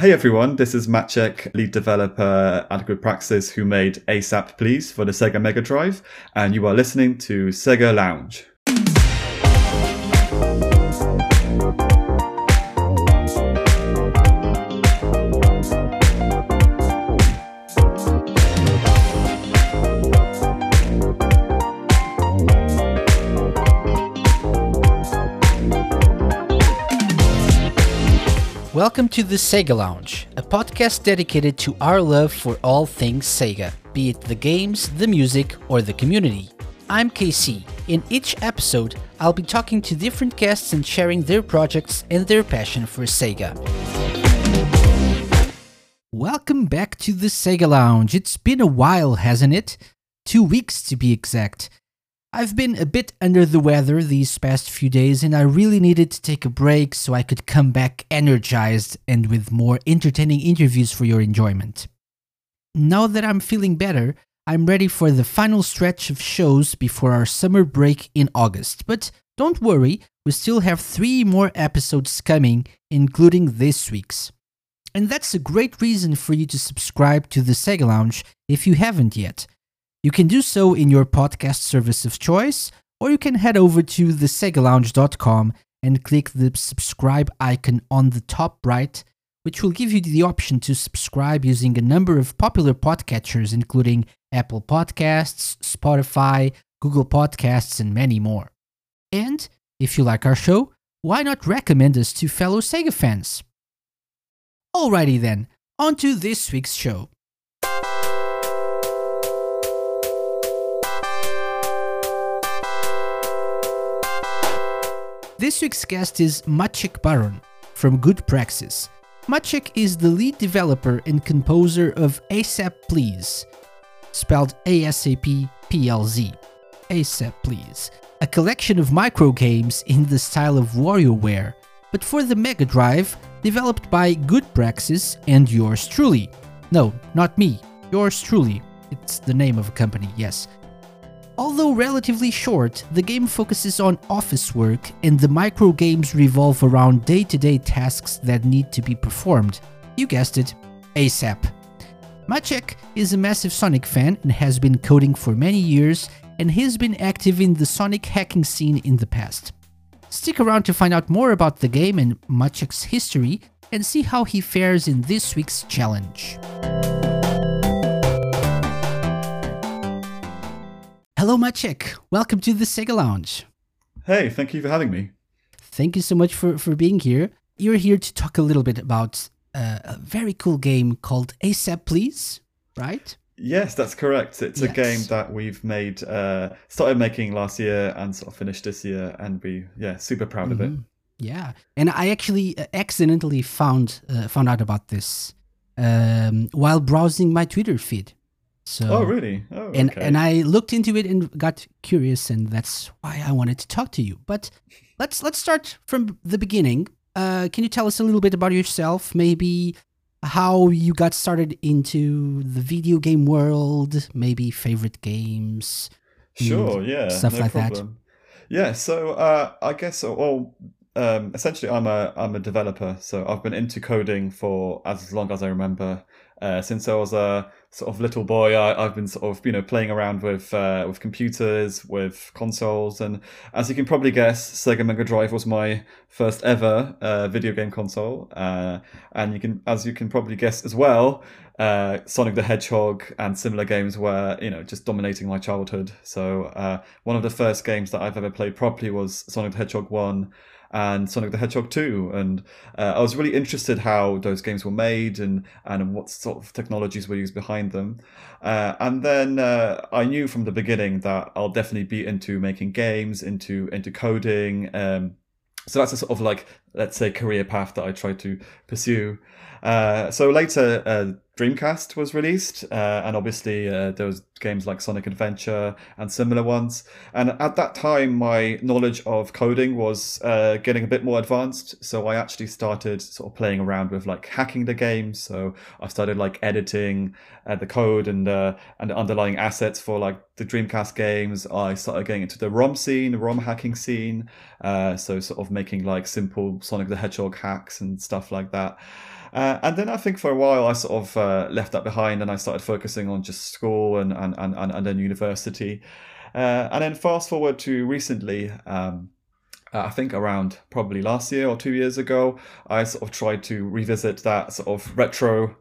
Hey everyone, this is Maciek, lead developer at Good Praxis, who made ASAP Please for the Sega Mega Drive, and you are listening to Sega Lounge. Welcome to the Sega Lounge, a podcast dedicated to our love for all things Sega, be it the games, the music, or the community. I'm KC. In each episode, I'll be talking to different guests and sharing their projects and their passion for Sega. Welcome back to the Sega Lounge. It's been a while, hasn't it? Two weeks to be exact. I've been a bit under the weather these past few days, and I really needed to take a break so I could come back energized and with more entertaining interviews for your enjoyment. Now that I'm feeling better, I'm ready for the final stretch of shows before our summer break in August. But don't worry, we still have three more episodes coming, including this week's. And that's a great reason for you to subscribe to the Sega Lounge if you haven't yet. You can do so in your podcast service of choice, or you can head over to thesegalounge.com and click the subscribe icon on the top right, which will give you the option to subscribe using a number of popular podcatchers, including Apple Podcasts, Spotify, Google Podcasts, and many more. And if you like our show, why not recommend us to fellow Sega fans? Alrighty then, on to this week's show. This week's guest is Maciek Baron from Good Praxis. Maciek is the lead developer and composer of ASAP Please, spelled ASAP PLZ. ASAP Please, a collection of micro games in the style of WarioWare, but for the Mega Drive, developed by Good Praxis and yours truly. No, not me, yours truly. It's the name of a company, yes. Although relatively short, the game focuses on office work, and the micro games revolve around day to day tasks that need to be performed. You guessed it, ASAP. Maciek is a massive Sonic fan and has been coding for many years, and he's been active in the Sonic hacking scene in the past. Stick around to find out more about the game and Maciek's history, and see how he fares in this week's challenge. Hello, Maciek. Welcome to the Sega Lounge. Hey, thank you for having me. Thank you so much for, for being here. You're here to talk a little bit about uh, a very cool game called ASAP Please, right? Yes, that's correct. It's Yes. a game that we've made, uh, started making last year and sort of finished this year, and we, yeah, super proud of it. Mhm. Yeah, and I actually uh, accidentally found uh, found out about this um, while browsing my Twitter feed. So Oh, really? Oh, and okay. and I looked into it and got curious, and that's why I wanted to talk to you. But let's let's start from the beginning. Uh, can you tell us a little bit about yourself? Maybe how you got started into the video game world. Maybe favorite games. Sure, yeah, stuff no like that. Yeah, so uh, I guess uh, well, um, essentially, I'm a I'm a developer, so I've been into coding for as long as I remember. Uh, since I was a sort of little boy, I, I've been sort of you know playing around with uh, with computers, with consoles, and as you can probably guess, Sega Mega Drive was my first ever uh, video game console. Uh, and you can, as you can probably guess as well, uh, Sonic the Hedgehog and similar games were, you know, just dominating my childhood. So one of the first games that I've ever played properly was Sonic the Hedgehog One and Sonic the Hedgehog Two, and uh, I was really interested how those games were made and and what sort of technologies were used behind them. Uh, and then uh, I knew from the beginning that I'll definitely be into making games, into into coding. Um, so that's a sort of like let's say career path that I tried to pursue. Uh, so later, uh, Dreamcast was released, uh, and obviously uh, there was games like Sonic Adventure and similar ones. And at that time, my knowledge of coding was uh, getting a bit more advanced. So I actually started sort of playing around with like hacking the game. So I started like editing uh, the code and uh, and underlying assets for like the Dreamcast games. I started getting into the ROM scene, the ROM hacking scene. Uh, so sort of making like simple Sonic the Hedgehog hacks and stuff like that. Uh, and then I think for a while I sort of uh, left that behind and I started focusing on just school and and and, and then university. Uh, and then fast forward to recently. Um, uh, I think around probably last year or two years ago, I sort of tried to revisit that sort of retro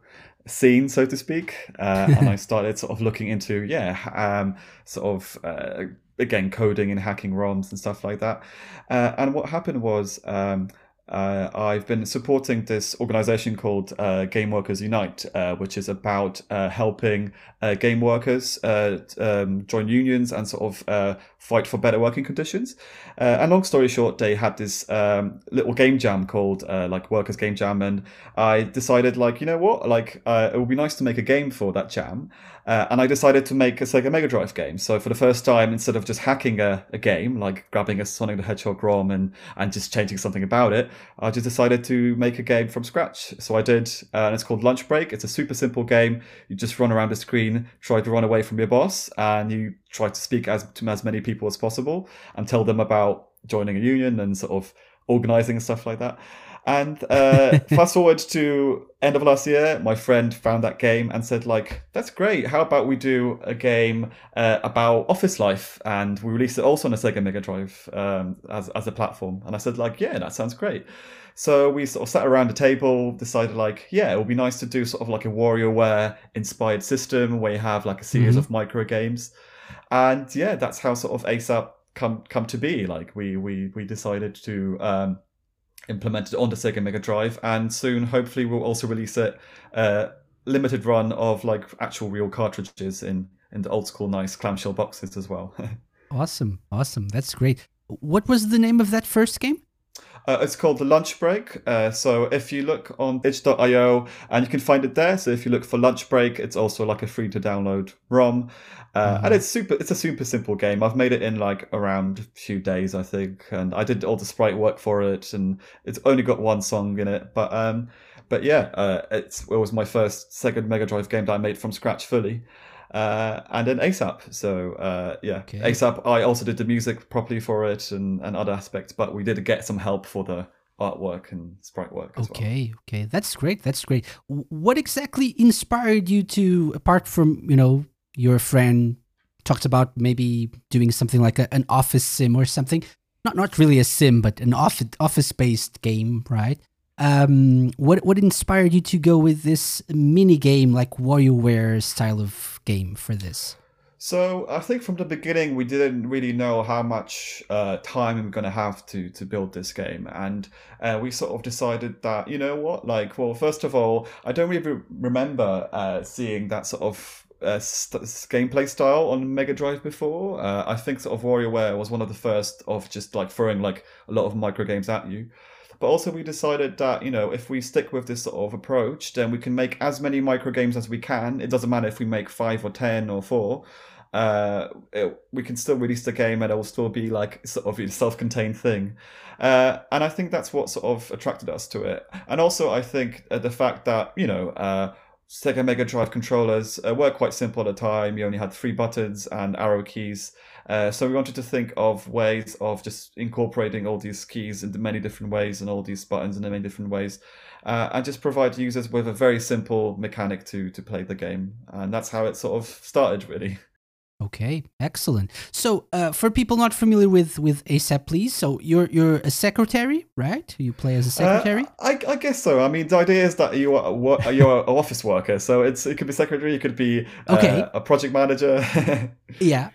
scene, so to speak, uh, and I started sort of looking into yeah, um, sort of uh, again coding and hacking ROMs and stuff like that. Uh, and what happened was um, uh, I've been supporting this organization called uh, Game Workers Unite, uh, which is about uh, helping uh, game workers uh, um, join unions and sort of fight for better working conditions. and long story short, they had this um, little game jam called like Workers Game Jam, and I decided like you know what, like it would be nice to make a game for that jam. Uh, and I decided to make a Sega Mega Drive game. So for the first time, instead of just hacking a, a game, like grabbing a Sonic the Hedgehog ROM and, and just changing something about it, I just decided to make a game from scratch. So I did, uh, and it's called Lunch Break. It's a super simple game. You just run around the screen, try to run away from your boss, and you try to speak as to as many people as possible and tell them about joining a union and sort of organizing and stuff like that. And uh, fast forward to end of last year, my friend found that game and said, like, that's great. How about we do a game uh, about office life? And we released it also on a Sega Mega Drive um, as, as a platform. And I said, like, yeah, that sounds great. So we sort of sat around a table, decided like, yeah, it would be nice to do sort of like a Warrior WarioWare inspired system where you have like a series mm-hmm. of micro games. And yeah, that's how sort of ASAP come come to be. Like we we we decided to um, implemented on the Sega Mega Drive, and soon, hopefully, we'll also release it uh, limited run of like actual real cartridges in in the old school nice clamshell boxes as well. awesome, awesome, that's great. What was the name of that first game? Uh, it's called the Lunch Break. Uh, so if you look on itch.io, and you can find it there. So if you look for Lunch Break, it's also like a free to download ROM, uh, mm-hmm. and it's super. It's a super simple game. I've made it in like around a few days, I think, and I did all the sprite work for it, and it's only got one song in it. But um, but yeah, uh, it's it was my first Sega Mega Drive game that I made from scratch fully uh, and then ASAP. So uh, yeah, okay. ASAP. I also did the music properly for it and, and other aspects, but we did get some help for the artwork and sprite work as okay, well. Okay, that's great. That's great. What exactly inspired you to, apart from you know your friend talked about maybe doing something like a, an office sim or something? Not not really a sim, but an office office based game, right? Um, what what inspired you to go with this mini game like WarioWare style of game for this? So I think from the beginning we didn't really know how much uh, time we are going to have to to build this game, and uh, we sort of decided that you know what, like, well, first of all, I don't really remember uh, seeing that sort of uh, st- gameplay style on Mega Drive before. Uh, I think sort of WarioWare was one of the first of just like throwing like a lot of micro games at you. But also, we decided that you know if we stick with this sort of approach, then we can make as many micro games as we can. It doesn't matter if we make five or ten or four. Uh, it, we can still release the game and it will still be like sort of a self-contained thing. Uh, and I think that's what sort of attracted us to it. And also, I think uh, the fact that you know. Uh, Sega Mega Drive controllers uh, were quite simple at the time. You only had three buttons and arrow keys, uh, so we wanted to think of ways of just incorporating all these keys into many different ways and all these buttons in many different ways, uh, and just provide users with a very simple mechanic to to play the game. And that's how it sort of started, really. Okay, excellent. So, uh, for people not familiar with with ASAP, please. So you're you're a secretary, right? You play as a uh, secretary. I, I guess so. I mean, the idea is that you are you're an office worker, so it's it could be secretary, it could be uh, okay. a project manager. yeah.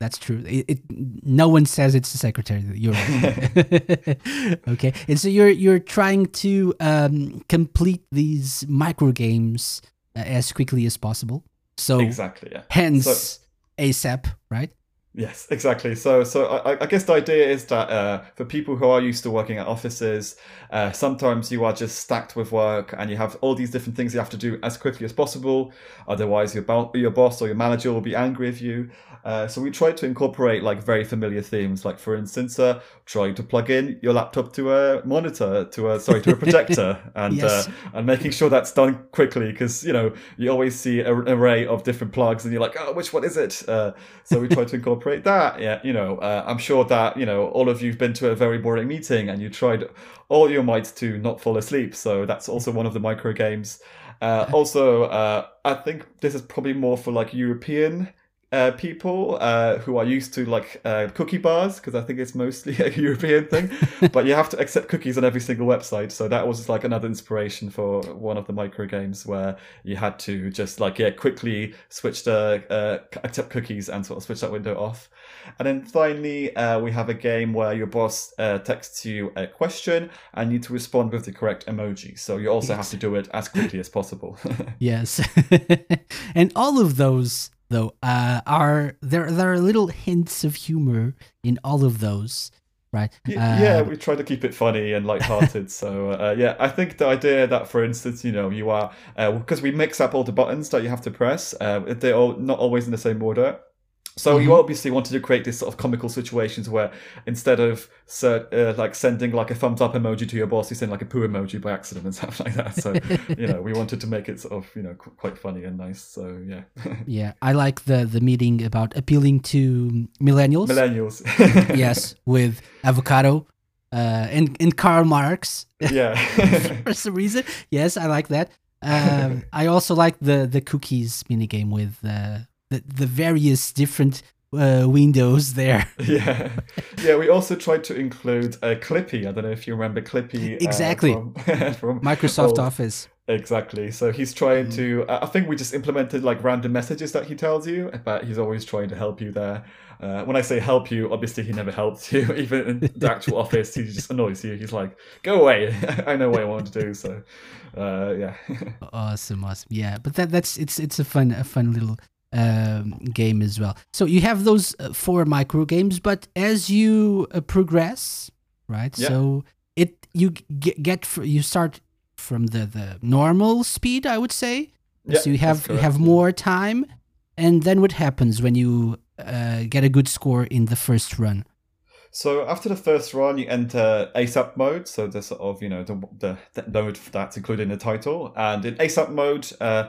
That's true. It, it, no one says it's the secretary. You're right. okay, and so you're you're trying to um, complete these micro games uh, as quickly as possible. So exactly, yeah. Hence, so, ASAP, right? Yes, exactly. So, so I, I guess the idea is that uh, for people who are used to working at offices, uh, sometimes you are just stacked with work and you have all these different things you have to do as quickly as possible. Otherwise, your bo- your boss or your manager will be angry with you. Uh, so we tried to incorporate like very familiar themes, like for instance, uh, trying to plug in your laptop to a monitor, to a sorry, to a projector, and yes. uh, and making sure that's done quickly because you know you always see an array of different plugs and you're like, oh, which one is it? Uh, so we tried to incorporate that. Yeah, you know, uh, I'm sure that you know all of you've been to a very boring meeting and you tried all your might to not fall asleep. So that's also one of the micro games. Uh, also, uh, I think this is probably more for like European uh, people uh, who are used to like uh, cookie bars because I think it's mostly a European thing. but you have to accept cookies on every single website, so that was like another inspiration for one of the micro games where you had to just like yeah quickly switch the uh, accept cookies and sort of switch that window off. And then finally, uh, we have a game where your boss uh, texts you a question and you need to respond with the correct emoji. So you also have to do it as quickly as possible. yes, and all of those though uh, are there there are little hints of humor in all of those right? Yeah Uh, we try to keep it funny and light-hearted so uh, yeah i think the idea that for instance you know you are because we mix up all the buttons that you have to press uh, they're all not always in the same order so you Mhm. obviously wanted to create this sort of comical situations where instead of uh, like sending like a thumbs up emoji to your boss, you send like a poo emoji by accident and stuff like that. So you know, we wanted to make it sort of you know qu- quite funny and nice. So yeah, yeah i like the the meeting about appealing to millennials millennials. yes with avocado uh and and karl marx yeah. for some reason yes i like that um i also like the the cookies mini game with uh the, the various different uh, windows there yeah, yeah. We also tried to include uh, Clippy. I don't know if you remember Clippy. uh, Exactly. from, from microsoft old- office Exactly. So he's trying Mm. to. I I think we just implemented like random messages that he tells you, but he's always trying to help you there. Uh, when I say help you, obviously he never helps you. Even in the actual office, he just annoys you. He's like, "Go away! I know what I want to do." So, uh, yeah, Awesome, awesome. Yeah, but that that's it's it's a fun a fun little um, game as well. So you have those uh, four micro games, but as you uh, progress, right? Yeah. So it you get get you start from the the normal speed, I would say. Yeah, so you have you have more time, and then what happens when you uh, get a good score in the first run? So after the first run, you enter ASAP mode. So the sort of you know the the, the mode that's included in the title. And in ASAP mode, uh,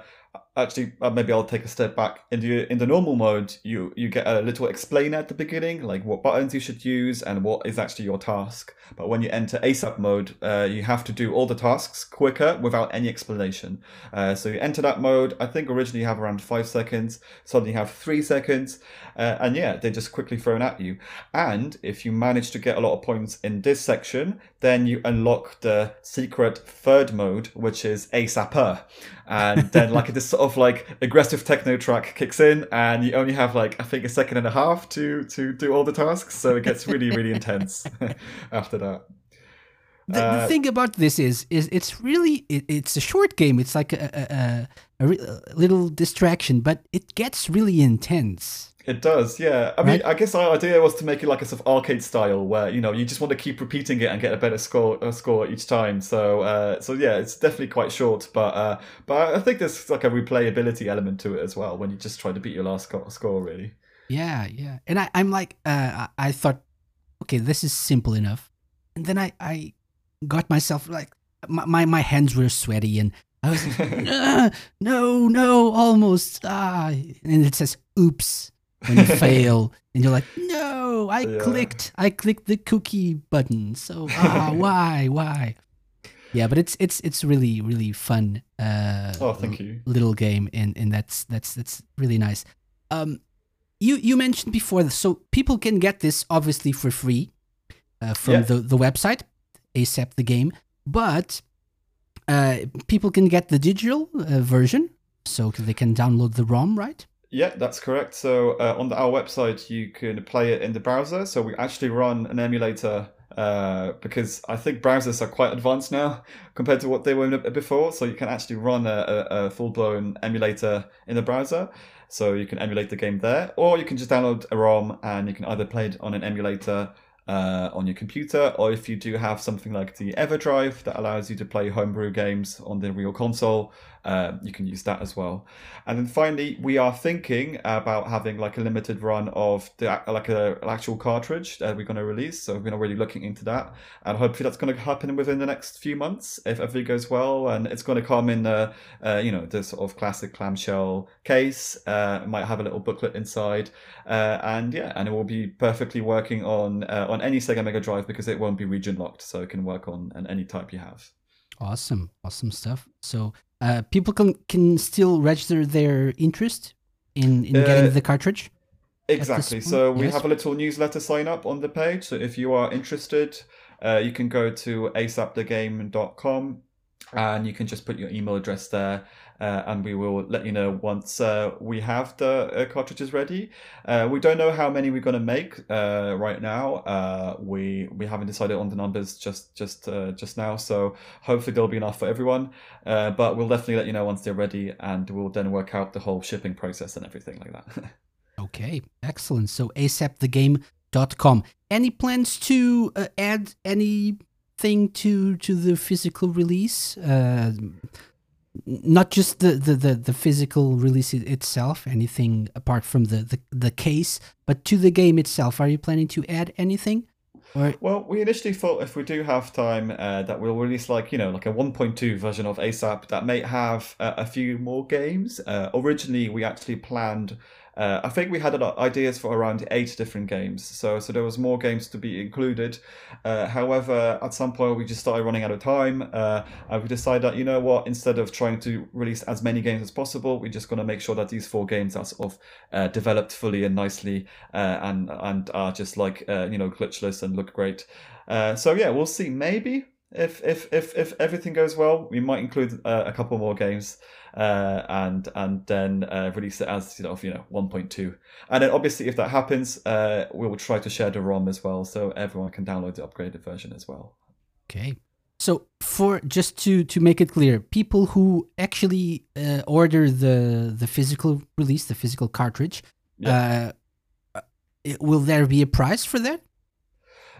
actually uh, maybe I'll take a step back. In the in the normal mode, you you get a little explainer at the beginning, like what buttons you should use and what is actually your task. But when you enter ASAP mode, uh, you have to do all the tasks quicker without any explanation. Uh, so you enter that mode. I think originally you have around five seconds. Suddenly you have three seconds, uh, and yeah, they're just quickly thrown at you. And if you manage to get a lot of points in this section, then you unlock the secret third mode, which is ASAPer. And then like this sort of like aggressive techno track kicks in, and you only have like I think a second and a half to to do all the tasks. So it gets really really intense after that. The, the Uh, thing about this is, is it's really it, it's a short game. It's like a a, a, a, re- a little distraction, but it gets really intense. It does, yeah. I mean, Right? I guess our idea was to make it like a sort of arcade style, where you know you just want to keep repeating it and get a better score uh, score each time. So, uh, so yeah, it's definitely quite short, but uh, but I think there's like a replayability element to it as well when you just try to beat your last score, really. Yeah, yeah. And I, I'm like, uh, I thought, okay, this is simple enough, and then I I got myself like my my, my hands were sweaty and. I was like, "Ah, no, no, almost. Ah, and it says, "Oops," when you fail, and you're like, "No, I Yeah. clicked, I clicked the cookie button." So, ah, why, why? Yeah, but it's it's it's really really fun. Uh, Oh, thank you. little game, and and that's that's that's really nice. Um, you you mentioned before, so people can get this obviously for free uh, from Yeah. the the website, ASAP the game, but uh, people can get the digital uh, version, so they can download the ROM, right? Yeah, that's correct. So uh, on the, our website, you can play it in the browser. So we actually run an emulator uh, because I think browsers are quite advanced now compared to what they were before. So you can actually run a, a, a full blown emulator in the browser. So you can emulate the game there, or you can just download a ROM and you can either play it on an emulator uh, on your computer, or if you do have something like the EverDrive that allows you to play homebrew games on the real console, uh, you can use that as well. And then finally, we are thinking about having like a limited run of the like a, an actual cartridge that we're going to release. So we've been already looking into that, and hopefully that's going to happen within the next few months if everything goes well. And it's going to come in, uh, uh, you know, the sort of classic clamshell case. Uh, might have a little booklet inside, uh, and yeah, and it will be perfectly working on uh, on any Sega Mega Drive because it won't be region locked, so it can work on, on any type you have. Awesome, awesome stuff. So uh, people can can still register their interest in in getting Uh, the cartridge. Exactly. So we yes. have a little newsletter sign up on the page. So if you are interested, uh, you can go to asapthegame.com and you can just put your email address there. Uh, and we will let you know once uh, we have the uh, cartridges ready. Uh, we don't know how many we're going to make uh, right now. We we haven't decided on the numbers just just just now. So hopefully there'll be enough for everyone. But we'll definitely let you know once they're ready, and we'll then work out the whole shipping process and everything like that. Okay, excellent. So asapthegame.com. Any plans to add anything to to the physical release? Uh, not just the, the, the, the physical release itself, anything apart from the, the, the case, but to the game itself. Are you planning to add anything? Well, we initially thought if we do have time, uh, that we'll release like you know like a 1.2 version of ASAP that may have uh, a few more games. Uh, originally, we actually planned. Uh, I think we had lot ideas for around eight different games, so so there was more games to be included. Uh, however, at some point we just started running out of time, uh, and we decided that you know what, instead of trying to release as many games as possible, we're just going to make sure that these four games are sort of uh, developed fully and nicely, uh, and and are just like uh, you know glitchless and look great. So yeah, we'll see. Maybe if if if if everything goes well, we might include uh, a couple more games, uh, and and then uh, release it as you know you know 1.2. And then obviously, if that happens, uh, we will try to share the ROM as well, so everyone can download the upgraded version as well. Okay. So for just to to make it clear, people who actually uh, order the the physical release, the physical cartridge, uh, will there be a price for that?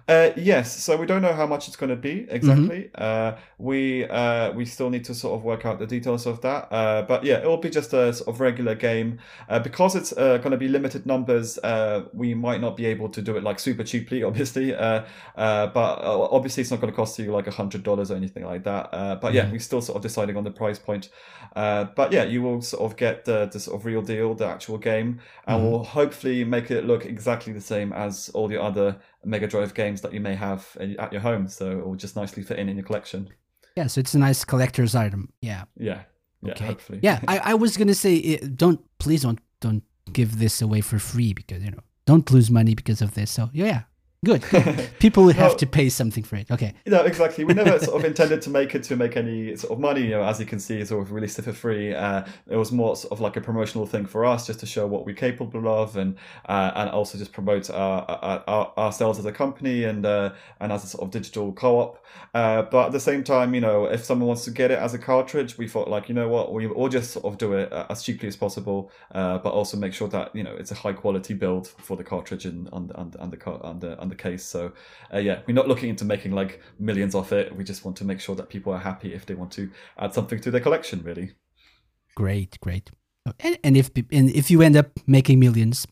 Uh, yes, so we don't know how much it's going to be exactly. Uh, we uh, we still need to sort of work out the details of that. Uh, but yeah, it will be just a sort of regular game uh, because it's uh, going to be limited numbers. Uh, we might not be able to do it like super cheaply, obviously. Uh, uh, but obviously, it's not going to cost you like a hundred dollars or anything like that. Uh, but yeah, Mhm. we're still sort of deciding on the price point. Uh, but yeah, you will sort of get the, the sort of real deal, the actual game, and Mhm. we'll hopefully make it look exactly the same as all the other Mega Drive games that you may have at your home. So it will just nicely fit in in your collection. Yeah, so it's a nice collector's item. Yeah. Yeah. Yeah. Okay. Hopefully. Yeah, I, I was gonna say uh, don't please don't don't give this away for free because you know don't lose money because of this. So yeah, good. People will have to pay something for it. Okay. No, exactly. We never sort of intended to make it to make any sort of money. You know, as you can see, sort of released it for free. Uh, it was more sort of like a promotional thing for us, just to show what we're capable of, and uh, and also just promote our, our, our, ourselves as a company and uh, and as a sort of digital co-op. Uh, but at the same time, you know, if someone wants to get it as a cartridge, we thought like, you know what, we will just sort of do it uh, as cheaply as possible, uh, but also make sure that you know it's a high quality build for the cartridge and on the on the on the, on the, the case. So uh, yeah, we're not looking into making like millions off it. We just want to make sure that people are happy if they want to add something to their collection. Really. Great, great. Oh, And, and if and if you end up making millions,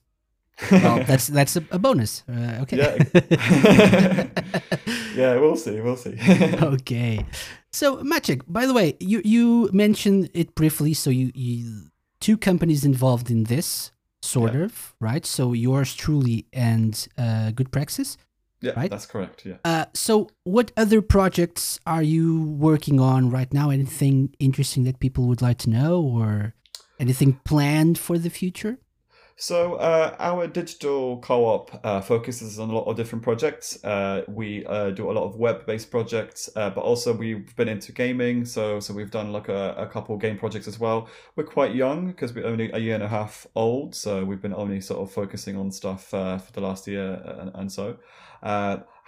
well, that's that's a, a bonus. Uh, okay. Yeah. yeah, we'll see. We'll see. okay. So Maciek, by the way, you you mentioned it briefly. So you, you two companies involved in this, sort Yeah. of, right? So yours truly and uh, Good Praxis. yeah, Right? that's correct. Yeah. Uh, so what other projects are you working on right now? Anything interesting that people would like to know, or anything planned for the future? So uh, our digital co-op uh, focuses on a lot of different projects. Uh, we uh, do a lot of web-based projects, uh, but also we've been into gaming. So so we've done like a, a couple game projects as well. We're quite young because we're only a year and a half old. So we've been only sort of focusing on stuff uh, for the last year and, and so.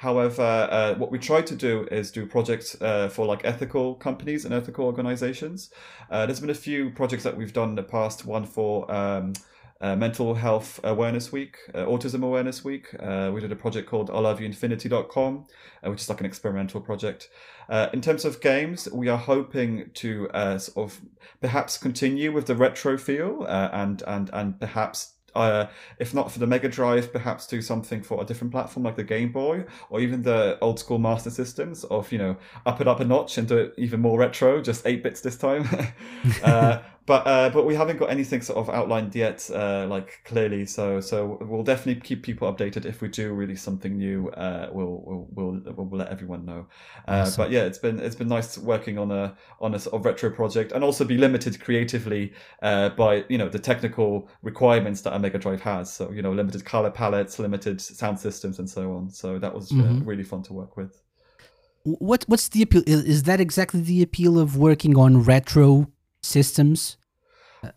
However, uh, what we try to do is do projects uh, for like ethical companies and ethical organizations. Uh, there's been a few projects that we've done in the past. One for um, uh, Mental Health Awareness Week, uh, Autism Awareness Week. Uh, we did a project called ILoveYouInfinity.com, uh, which is like an experimental project. Uh, in terms of games, we are hoping to uh, sort of perhaps continue with the retro feel and and and perhaps uh, if not for the Mega Drive, perhaps do something for a different platform like the Game Boy or even the old school Master Systems of, you know, up it up a notch and do it even more retro, just 8 bits this time. but uh, but we haven't got anything sort of outlined yet, uh, like clearly. So so we'll definitely keep people updated if we do release something new. Uh, we'll, we'll, we'll we'll let everyone know. Uh, awesome. But yeah, it's been it's been nice working on a on a sort of retro project and also be limited creatively uh, by you know the technical requirements that a Mega Drive has. So you know limited color palettes, limited sound systems, and so on. So that was uh, mm-hmm. really fun to work with. What what's the appeal? Is that exactly the appeal of working on retro systems?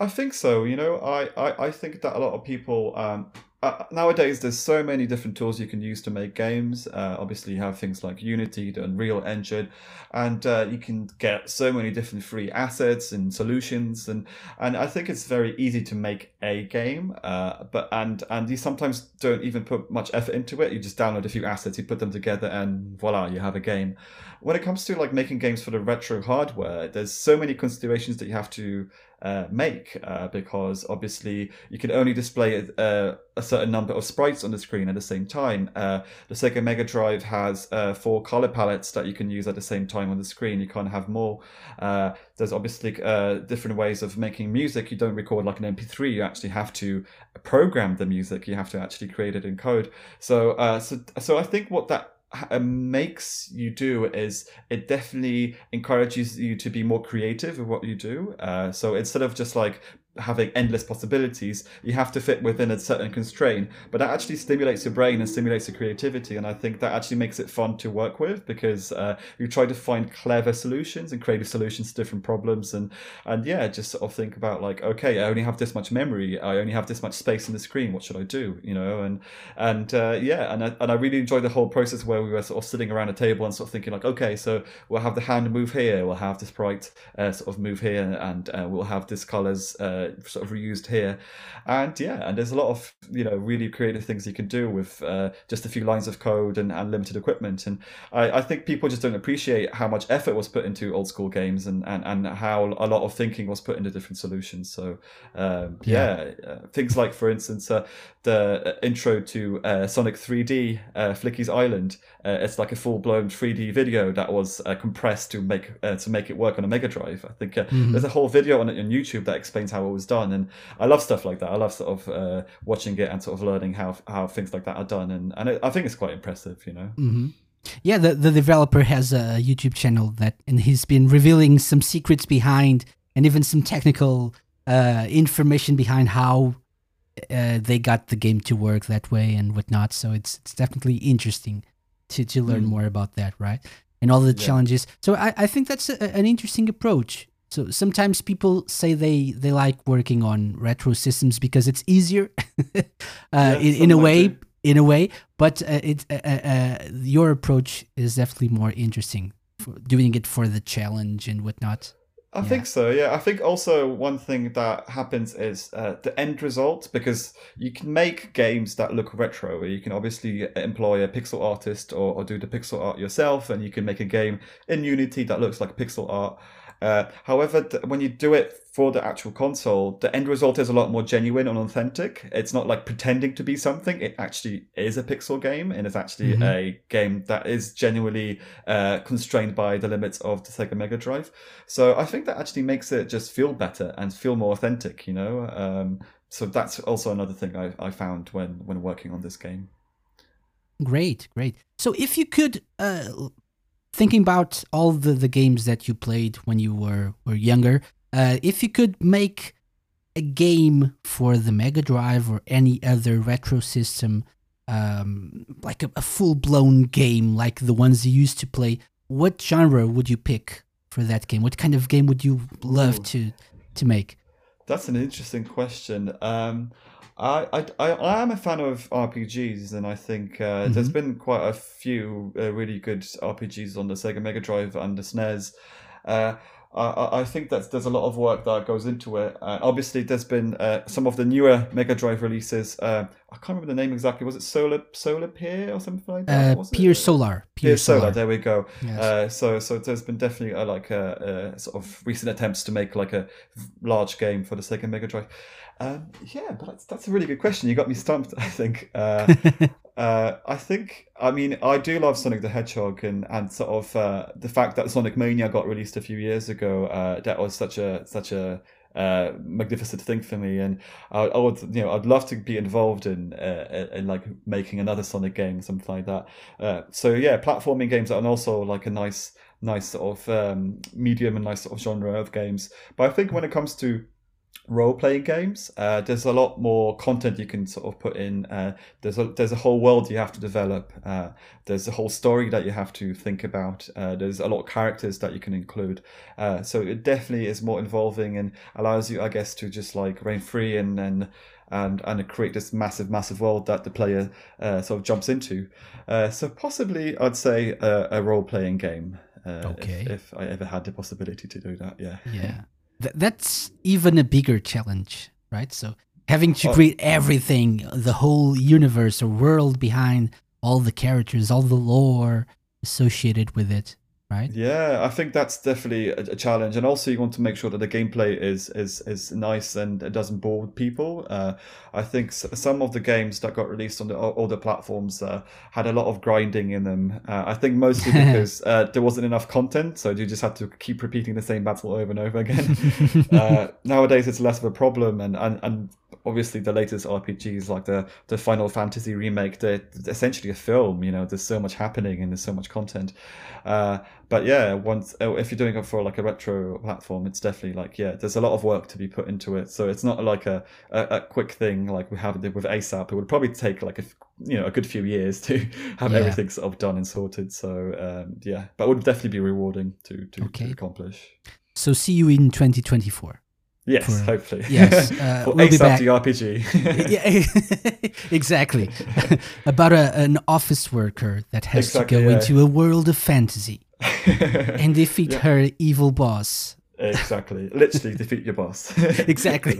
I think so. You know, I, I, I think that a lot of people um, uh, nowadays there's so many different tools you can use to make games. Uh, obviously, you have things like Unity, the Unreal Engine, and uh, you can get so many different free assets and solutions. and And I think it's very easy to make a game, uh, but and and you sometimes don't even put much effort into it. You just download a few assets, you put them together, and voila, you have a game. When it comes to like making games for the retro hardware, there's so many considerations that you have to uh, make uh, because obviously you can only display uh, a certain number of sprites on the screen at the same time. Uh, the Sega Mega Drive has uh, four color palettes that you can use at the same time on the screen. You can't have more. Uh, there's obviously different ways of making music. You don't record like an MP3. You actually have to program the music. You have to actually create it in code. So, so, so I think what that makes you do is it definitely encourages you to be more creative with what you do. Uh, so instead of just like having endless possibilities, you have to fit within a certain constraint. But that actually stimulates your brain and stimulates your creativity. And I think that actually makes it fun to work with because uh, you try to find clever solutions and creative solutions to different problems. And, and yeah, just sort of think about like, okay, I only have this much memory. I only have this much space in the screen. What should I do? You know, and, and uh, yeah, and I, and I really enjoyed the whole process where we were sort of sitting around a table and sort of thinking like, okay, so we'll have the hand move here. We'll have this sprite uh, sort of move here and uh, we'll have this colors uh, sort of reused here. And yeah, and there's a lot of you know really creative things you can do with uh, just a few lines of code and, and limited equipment. And I, I think people just don't appreciate how much effort was put into old school games and, and, and how a lot of thinking was put into different solutions. So um, yeah, yeah uh, things like for instance uh, the intro to uh, Sonic 3D uh, Flickies' Island. Uh, it's like a full blown 3D video that was compressed to make to make it work on a Mega Drive. I think mm-hmm. there's a whole video on it on YouTube that explains how it was done, and I love stuff like that. I love sort of watching it and sort of learning how how things like that are done, and and it, I think it's quite impressive, you know. Mm-hmm. Yeah, the, the developer has a YouTube channel that, and he's been revealing some secrets behind, and even some technical uh, information behind how uh, they got the game to work that way and whatnot. So it's it's definitely interesting to to learn mm. more about that, right? And all the yeah. challenges. So I, I think that's a, an interesting approach. So sometimes people say they they like working on retro systems because it's easier, uh, yeah, in, in a way. In a way, but uh, it uh, uh, uh, your approach is definitely more interesting, doing it for the challenge and whatnot. I yeah. think so. Yeah, I think also one thing that happens is uh, the end result because you can make games that look retro. You can obviously employ a pixel artist or, or do the pixel art yourself, and you can make a game in Unity that looks like pixel art. Uh, however, th- when you do it for the actual console, the end result is a lot more genuine and authentic. It's not like pretending to be something. It actually is a pixel game, and it's actually mm-hmm. a game that is genuinely uh, constrained by the limits of the Sega Mega Drive. So I think that actually makes it just feel better and feel more authentic. You know, um, so that's also another thing I, I found when when working on this game. Great, great. So if you could uh, thinking about all the, the games that you played when you were, were younger, uh, if you could make a game for the Mega Drive or any other retro system, um, like a, a full blown game like the ones you used to play, what genre would you pick for that game? What kind of game would you love Ooh. to to make? That's an interesting question. Um, I, I, I am a fan of RPGs, and I think uh, mm-hmm. there's been quite a few uh, really good RPGs on the Sega Mega Drive and the SNES. Uh, I, I think that there's a lot of work that goes into it. Uh, obviously, there's been uh, some of the newer Mega Drive releases. Uh, I can't remember the name exactly. Was it Solar Solar Pier or something like that? Pier Solar. Pier, Pier Solar. Solar. There we go. Yes. Uh, so so there's been definitely a, like a, a, sort of recent attempts to make like a large game for the Sega Mega Drive. Um, yeah, but that's, that's a really good question. You got me stumped. I think. Uh, uh, I think. I mean, I do love Sonic the Hedgehog, and and sort of uh, the fact that Sonic Mania got released a few years ago. Uh, that was such a such a uh, magnificent thing for me, and I, I, would, you know, I'd love to be involved in, uh, in like making another Sonic game, something like that. Uh, so yeah, platforming games are also like a nice, nice sort of um, medium and nice sort of genre of games. But I think when it comes to role playing games. Uh, there's a lot more content you can sort of put in. Uh, there's a there's a whole world you have to develop. Uh, there's a whole story that you have to think about. Uh, there's a lot of characters that you can include. Uh, so it definitely is more involving and allows you, I guess, to just like reign free and and and and create this massive massive world that the player uh, sort of jumps into. so possibly, I'd say a, a role playing game. okay. If, if I ever had the possibility to do that, yeah. Yeah. Th- that's even a bigger challenge, right? So having to oh. create everything, the whole universe or world behind all the characters, all the lore associated with it right? Yeah, I think that's definitely a, a, challenge, and also you want to make sure that the gameplay is is is nice and it doesn't bore people. Uh, I think some of the games that got released on the older platforms uh, had a lot of grinding in them. Uh, I think mostly because uh, there wasn't enough content, so you just had to keep repeating the same battle over and over again. Uh, nowadays, it's less of a problem, and and and obviously the latest RPGs like the the Final Fantasy remake, they're essentially a film. You know, there's so much happening and there's so much content. Uh, but yeah, once oh, if you're doing it for like a retro platform, it's definitely like yeah, there's a lot of work to be put into it. So it's not like a a, a quick thing like we have with ASAP. It would probably take like a you know a good few years to have yeah. everything sort of done and sorted. So um, yeah, but it would definitely be rewarding to to, okay. to accomplish. So see you in 2024. Yes, for, hopefully. Yes, uh, for we'll ASAP RPG. yeah, exactly. About a, an office worker that has exactly, to go yeah. into a world of fantasy and defeat yeah. her evil boss. Exactly. Literally defeat your boss. exactly.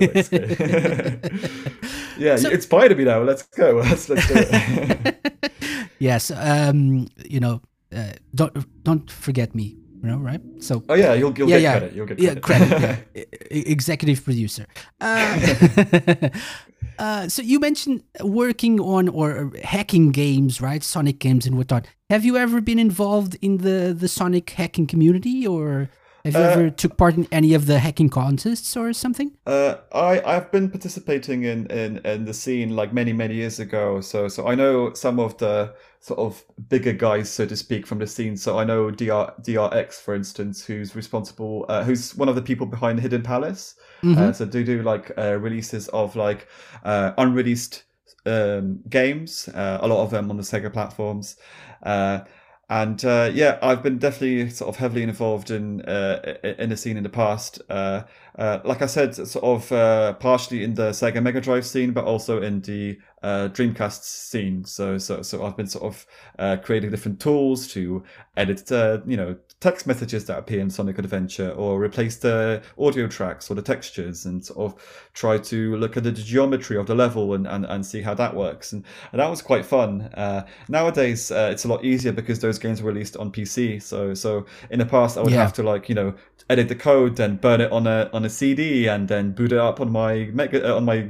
yeah, so, you inspired me now. Let's go. Let's, let's do it. yes. Um, you know, uh, don't don't forget me you know, right? So oh yeah, you'll, you'll yeah, get yeah, credit. You'll get credit. Yeah, credit. yeah. Executive producer. Uh, uh, so you mentioned working on or hacking games, right? Sonic games and whatnot. Have you ever been involved in the the Sonic hacking community, or have you uh, ever took part in any of the hacking contests or something? Uh, I I've been participating in, in in the scene like many many years ago. So so I know some of the sort of bigger guys, so to speak, from the scene. So I know DR, DRX, for instance, who's responsible, uh, who's one of the people behind Hidden Palace. Mm-hmm. Uh, so do do like uh, releases of like uh, unreleased um, games, uh, a lot of them on the Sega platforms. Uh, and yeah, I've been definitely sort of heavily involved in in the scene in the past. Like I said, sort of partially in the Sega Mega Drive scene, but also in the uh, Dreamcast scene. So, so, so I've been sort of uh, creating different tools to edit, uh, you know, text messages that appear in Sonic Adventure, or replace the audio tracks or the textures, and sort of try to look at the geometry of the level and, and, and see how that works. And, and that was quite fun. Uh, nowadays, uh, it's a lot easier because those games were released on PC. So, so in the past, I would yeah. have to like, you know, edit the code, then burn it on a on a CD, and then boot it up on my mega, uh, on my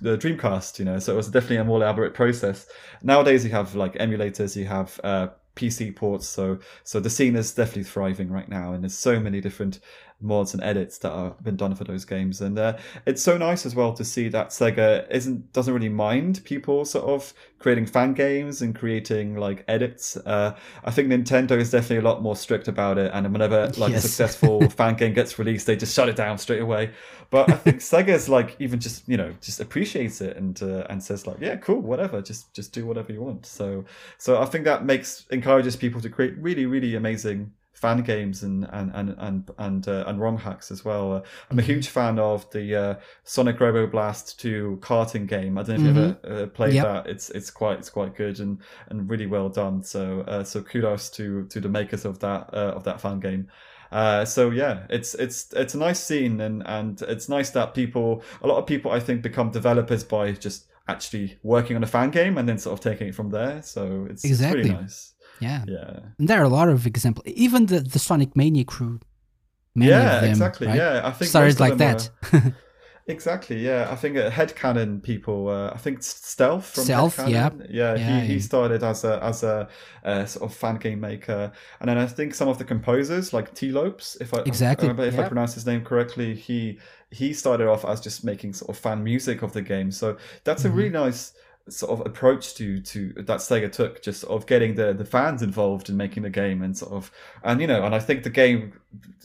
the Dreamcast, you know, so it was definitely a more elaborate process. Nowadays, you have like emulators, you have uh, PC ports, so so the scene is definitely thriving right now, and there's so many different mods and edits that have been done for those games, and uh, it's so nice as well to see that Sega isn't doesn't really mind people sort of creating fan games and creating like edits. Uh, I think Nintendo is definitely a lot more strict about it, and whenever like yes. a successful fan game gets released, they just shut it down straight away. But I think Sega's like even just you know just appreciates it and uh, and says like yeah cool whatever just just do whatever you want. So so I think that makes encourages people to create really really amazing fan games and and and and and, uh, and ROM hacks as well. Uh, I'm a huge fan of the uh, Sonic Robo Blast 2 karting game. I don't know if mm-hmm. you ever uh, played yep. that. It's it's quite it's quite good and and really well done. So uh, so kudos to to the makers of that uh, of that fan game. Uh, so yeah, it's it's it's a nice scene, and and it's nice that people, a lot of people, I think, become developers by just actually working on a fan game and then sort of taking it from there. So it's, Exactly. it's really nice. Yeah. Yeah. And there are a lot of examples. Even the, the Sonic Mania crew. Many yeah, of them, exactly. right? Yeah, I think of like that. are- exactly. Yeah, I think uh, Headcannon people. Uh, I think Stealth from Stealth, yeah. Yeah. Yeah, he, he started as a as a, uh sort of fan game maker, and then I think some of the composers like Tee Lopes, if I Exactly, I if I pronounce his name correctly, he he started off as just making sort of fan music of the game. So that's Mhm. a really nice sort of approach to to that Sega took, just sort of getting the the fans involved in making the game and sort of and you know and I think the game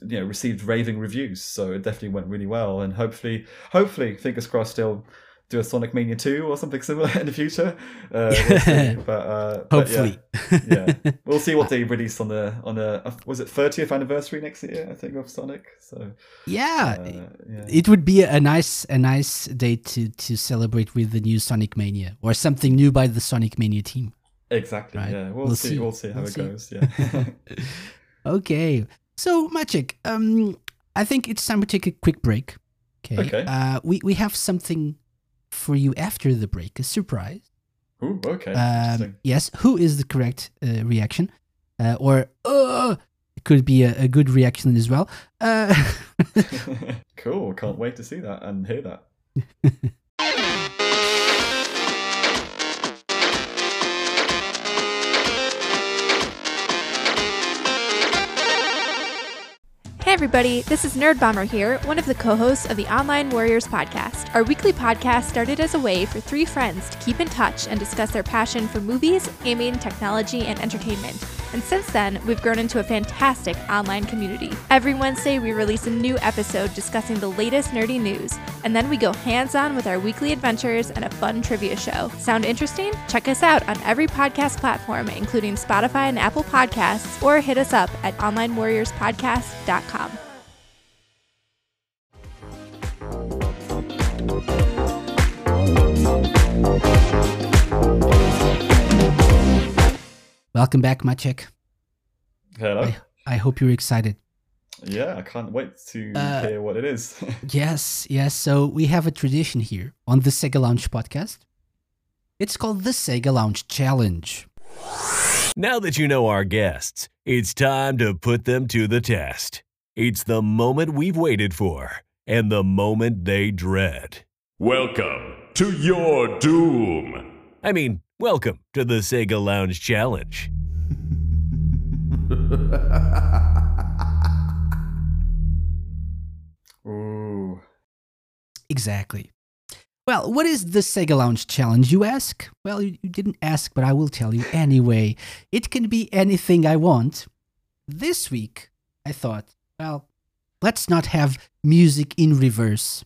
you know received raving reviews, so it definitely went really well and hopefully hopefully fingers crossed they'll do a Sonic Mania two or something similar in the future. Uh, we'll see. but uh, but yeah. Hopefully. yeah, we'll see what they release on the on the uh, was it 30th anniversary next year I think of Sonic. So yeah. uh, yeah. It would be a nice a nice day to to celebrate with the new Sonic Mania or something new by the Sonic Mania team. Exactly. Right. Yeah, we'll, We'll see, see. We'll see how We'll it see. goes. Yeah. Okay. So Maciek, um I think it's time to take a quick break. Okay. Okay. Uh we, we have something for you after the break, a surprise. Ooh, okay. Um, yes, who is the correct uh, reaction? Uh, or uh, it could be a, a good reaction as well. Uh, cool. Can't wait to see that and hear that. everybody, this is Nerd Bomber here, one of the co-hosts of the Online Warriors podcast. Our weekly podcast started as a way for three friends to keep in touch and discuss their passion for movies, gaming, technology, and entertainment. And since then, we've grown into a fantastic online community. Every Wednesday, we release a new episode discussing the latest nerdy news, and then we go hands-on with our weekly adventures and a fun trivia show. Sound interesting? Check us out on every podcast platform, including Spotify and Apple Podcasts, or hit us up at onlinewarriorspodcast.com. welcome back, Maciek. Hello. I, I hope you're excited. Yeah, I can't wait to Uh, hear what it is. Yes, yes. So we have a tradition here on the Sega Lounge podcast. It's called the Sega Lounge Challenge. Now that you know our guests, it's time to put them to the test. It's the moment we've waited for and the moment they dread. Welcome to your doom. I mean, welcome to the Sega Lounge Challenge. Ooh. Exactly. Well, what is the Sega Lounge Challenge, you ask? Well, you, you didn't ask, but I will tell you anyway. It can be anything I want. This week, I thought, well, let's not have music in reverse.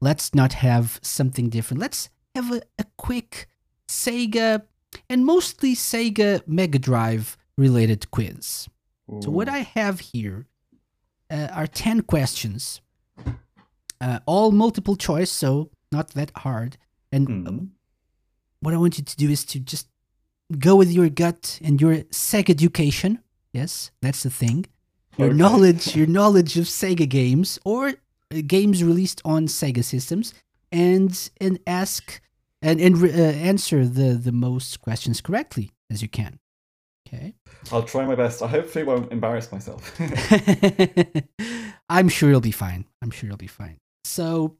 Let's not have something different. Let's have a, a quick Sega and mostly Sega Mega Drive related quiz. So, what I have here uh, are 10 questions, uh, all multiple choice, so not that hard. And Hmm. what I want you to do is to just go with your gut and your Sega education. Yes, that's the thing. Your knowledge, your knowledge of Sega games or uh, games released on Sega systems, and and ask and and uh, answer the the most questions correctly as you can. Okay. I'll try my best. I hopefully won't embarrass myself. I'm sure you'll be fine. I'm sure you'll be fine. So,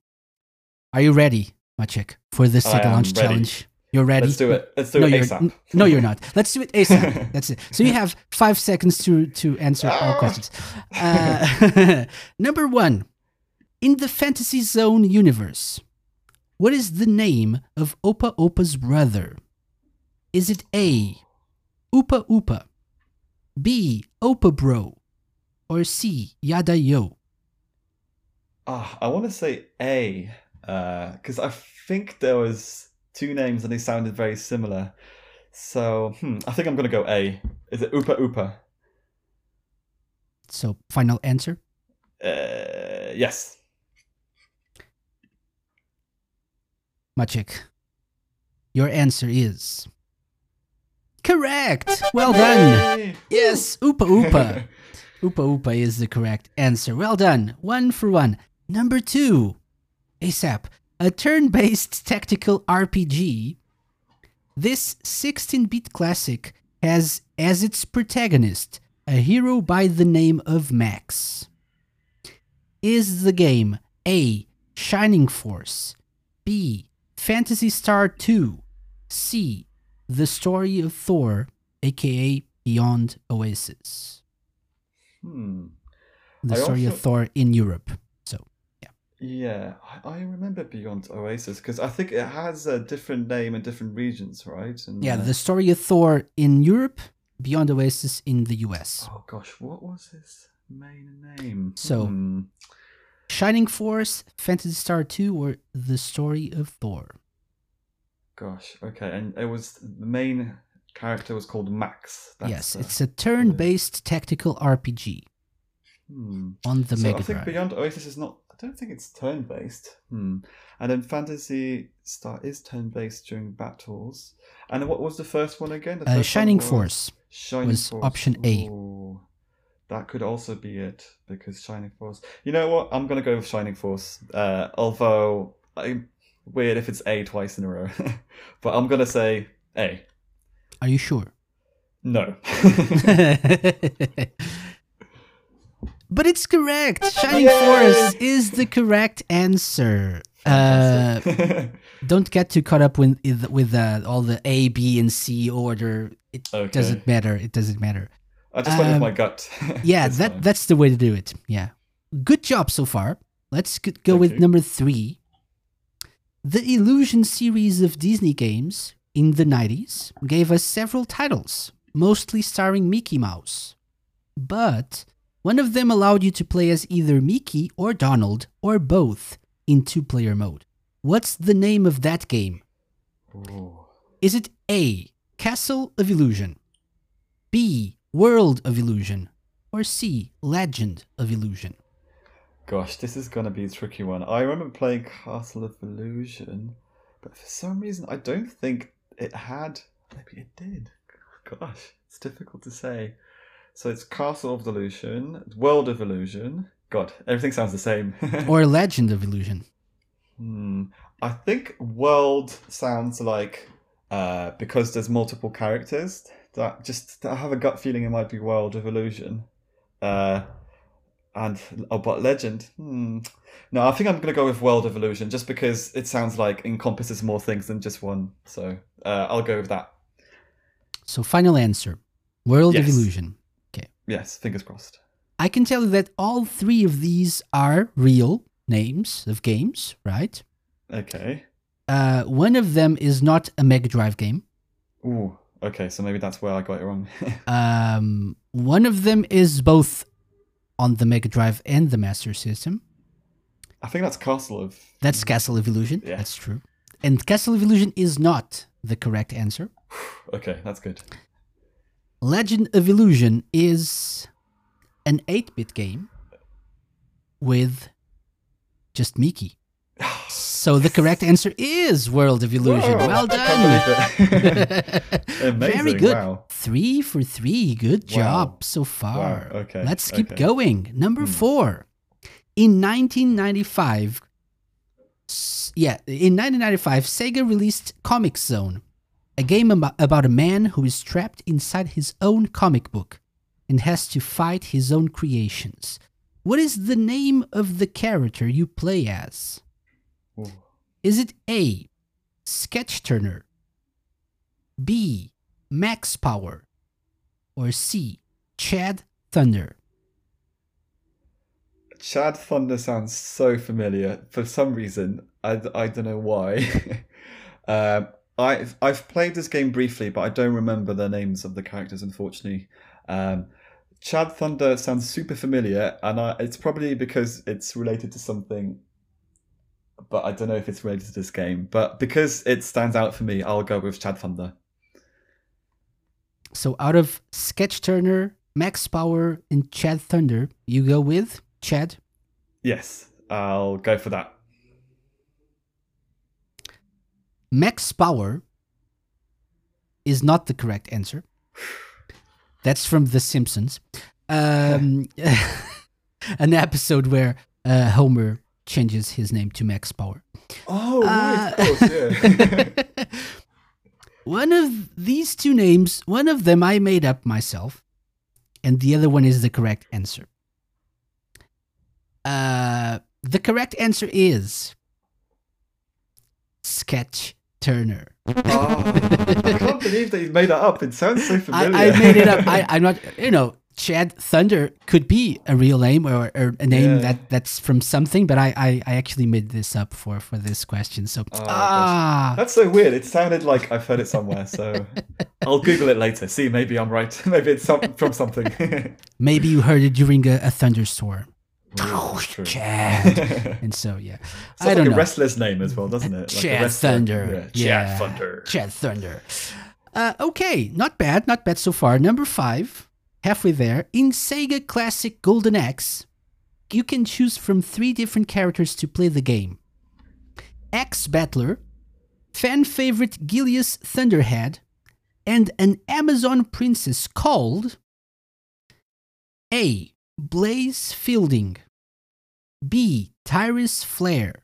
are you ready, Maciek, for Sega am Launch ready. Challenge? You're ready. Let's do it. Let's do no, it you're, ASAP. no, you're not. Let's do it ASAP. That's it. So you have five seconds to to answer all Ah. questions. Uh, number one, in the Fantasy Zone universe, what is the name of Opa Opa's brother? Is it A, Oopa Oopa, B, Opa Bro, or C, Yada Yo? Ah, I want to say A, because I think there was two names and they sounded very similar. So hmm, I think I'm gonna go A. Is it Oopa Oopa? So, final answer. Uh, yes. Maciek, your answer is correct. Well done. Yes, Oopa Oopa. Oopa Oopa is the correct answer. Well done. One for one. Number two, ASAP. A turn based tactical RPG. This 16 bit classic has as its protagonist a hero by the name of Max. Is the game A. Shining Force, B. Phantasy Star 2, C. The Story of Thor, aka Beyond Oasis? Hmm. The I Story of Thor in Europe. So, Yeah, I, I remember Beyond Oasis because I think it has a different name in different regions, right? And, yeah, uh, The Story of Thor in Europe, Beyond Oasis in the US. Oh gosh, what was his main name? So- Hmm. Shining Force, Phantasy Star 2, or The Story of Thor? Gosh, okay, and it was the main character was called Max. That's, yes, it's a turn based tactical RPG hmm. on the so Mega I think Drive. Beyond Oasis is not. I don't think it's turn based. Hmm. And then Phantasy Star is turn based during battles. And what was the first one again? The Uh, one Shining was Force. Shining was Force. option A. Ooh, that could also be it because Shining Force. You know what? I'm gonna go with Shining Force. Uh, although I weird if it's A twice in a row, but I'm gonna say A. Are you sure? No. but it's correct. Shining Force is the correct answer. Uh, don't get too caught up with with uh, all the A, B, and C order. It Okay. doesn't matter. It doesn't matter. I just went with Um, my gut. Yeah, that time. that's the way to do it. Yeah, good job so far. Let's go Thank with you. number three. The Illusion series of Disney games in the 90s gave us several titles, mostly starring Mickey Mouse. But one of them allowed you to play as either Mickey or Donald or both in two player mode. What's the name of that game? Ooh. Is it A. Castle of Illusion, B. World of Illusion, or C. Legend of Illusion? Gosh, this is gonna be a tricky one. I remember playing Castle of Illusion, but for some reason I don't think it had. Maybe it did. Gosh, it's difficult to say. So it's Castle of Illusion, World of Illusion. God, everything sounds the same. Or Legend of Illusion? Hmm. I think world sounds like uh, because there's multiple characters. That just I have a gut feeling it might be World of Illusion. Uh, and oh, but Legend. Hmm. No, I think I'm gonna go with World of Illusion just because it sounds like encompasses more things than just one. So uh, I'll go with that. So, final answer World of Illusion. Okay. Yes, fingers crossed. I can tell you that all three of these are real names of games, right? Okay. Uh, one of them is not a Mega Drive game. Ooh. Okay, so maybe that's where I got it wrong. Um, one of them is both on the Mega Drive and the Master System. I think that's Castle of. That's Castle of Illusion. Yeah. That's true. And Castle of Illusion is not the correct answer. Okay, that's good. Legend of Illusion is an 8 bit game with just Mickey. So the correct answer is World of Illusion. Whoa, well done. can't believe it. Very good. wow. Three for three. Good Wow. job so far. Wow, okay, Let's keep okay. going. Number Hmm. four. In 1995, s- yeah, in 1995, Sega released Comix Zone, a game about a man who is trapped inside his own comic book and has to fight his own creations. What is the name of the character you play as? Ooh. Is it A. Sketch Turner, B. Max Power, or C. Chad Thunder? Chad Thunder sounds so familiar for some reason. I, I don't know why. um, I've I've played this game briefly, but I don't remember the names of the characters, unfortunately. Um, Chad Thunder sounds super familiar, and I, it's probably because it's related to something. But I don't know if it's related to this game. But because it stands out for me, I'll go with Chad Thunder. So out of Sketch Turner, Max Power, and Chad Thunder, you go with Chad. Yes, I'll go for that. Max Power is not the correct answer. That's from The Simpsons. um, an episode where uh, Homer changes his name to Max Power. Oh, right, Uh, of course, yeah. one of these two names, one of them I made up myself, and the other one is the correct answer. Uh, the correct answer is Sketch Turner. oh, I can't believe that you've made that up. It sounds so I, familiar. I made it up. I, I'm not, you know, Chad Thunder could be a real name or, or a name Yeah. that, that's from something, but I, I, I actually made this up for, for this question. So, Oh, ah, That's so weird. It sounded like I've heard it somewhere, so I'll Google it later. See, maybe I'm right. maybe it's some, from something. maybe you heard it during a, a thunderstorm. True. Chad. and so, yeah. Sounds I like don't a know. wrestler's name as well, doesn't it? Like a Chad wrestler. Thunder. Yeah, Yeah. Chad Thunder. Chad Thunder. Uh, okay, not bad, not bad so far. Number five, halfway there. In Sega Classic Golden Axe, you can choose from three different characters to play the game Axe Battler, fan favorite Gilius Thunderhead, and an Amazon princess called A. Blaze Fielding, B. Tyris Flare,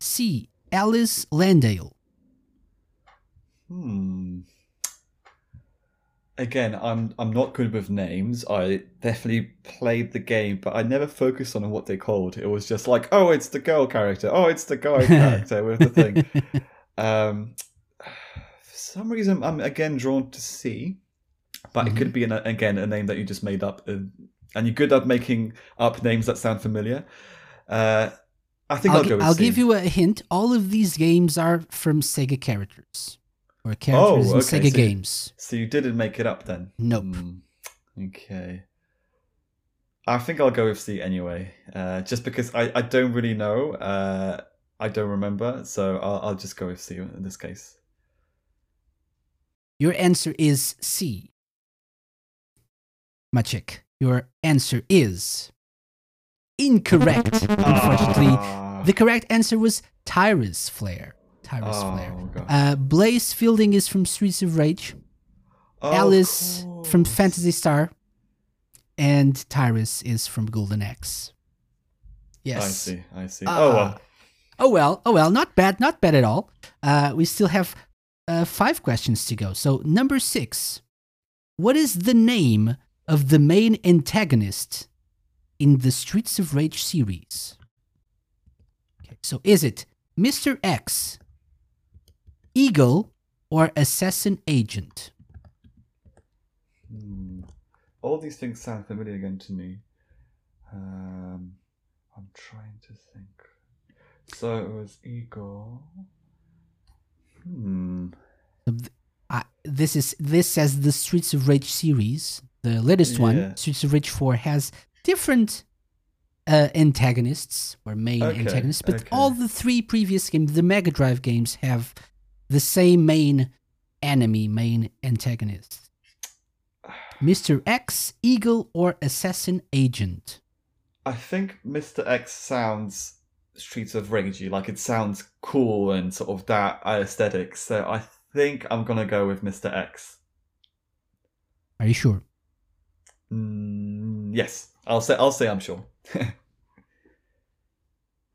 C. Alis Landale. Hmm. Again, I'm I'm not good with names. I definitely played the game, but I never focused on what they called. It was just like, oh, it's the girl character. Oh, it's the guy character with the thing. Um, for some reason, I'm again drawn to C, but it could be an, again a name that you just made up, and, and you're good at making up names that sound familiar. Uh, I think I'll, I'll, go gi- with I'll give you a hint. All of these games are from Sega characters or characters in okay, Sega so you- games. So you didn't make it up then? Nope. Hmm, Okay. I think I'll go with C anyway, uh, just because I, I don't really know. Uh, I don't remember, so I'll, I'll just go with C in this case. Your answer is C. Maciek, your answer is incorrect. Unfortunately, Ah. the correct answer was Tyris Flare. Tyris. Oh, God. Uh, Blaze Fielding is from Streets of Rage. Of Alice from. Phantasy Star. And Tyris is from Golden Axe. Yes. I see, I see. Ah. oh, well. Oh well, oh well, not bad, not bad at all. Uh, we still have uh, five questions to go. So number six, what is the name of the main antagonist in the Streets of Rage series? Okay, so is it Mr. X, Eagle, or Assassin Agent? Hmm. All these things sound familiar again to me. Um, I'm trying to think. So it was eagle. Hmm. I- this is this says the Streets of Rage series. The latest Yeah. one, Streets of Rage Four, has different uh, antagonists or main Okay, antagonists, but okay. all the three previous games, the Mega Drive games, have the same main enemy, main antagonist. Mr. X, Eagle, or Assassin Agent. I think Mr. X sounds Streets of Ragey, like it sounds cool and sort of that aesthetic. So I think I'm gonna go with Mr. X. Are you sure? Mm, yes, I'll say I'll say I'm sure.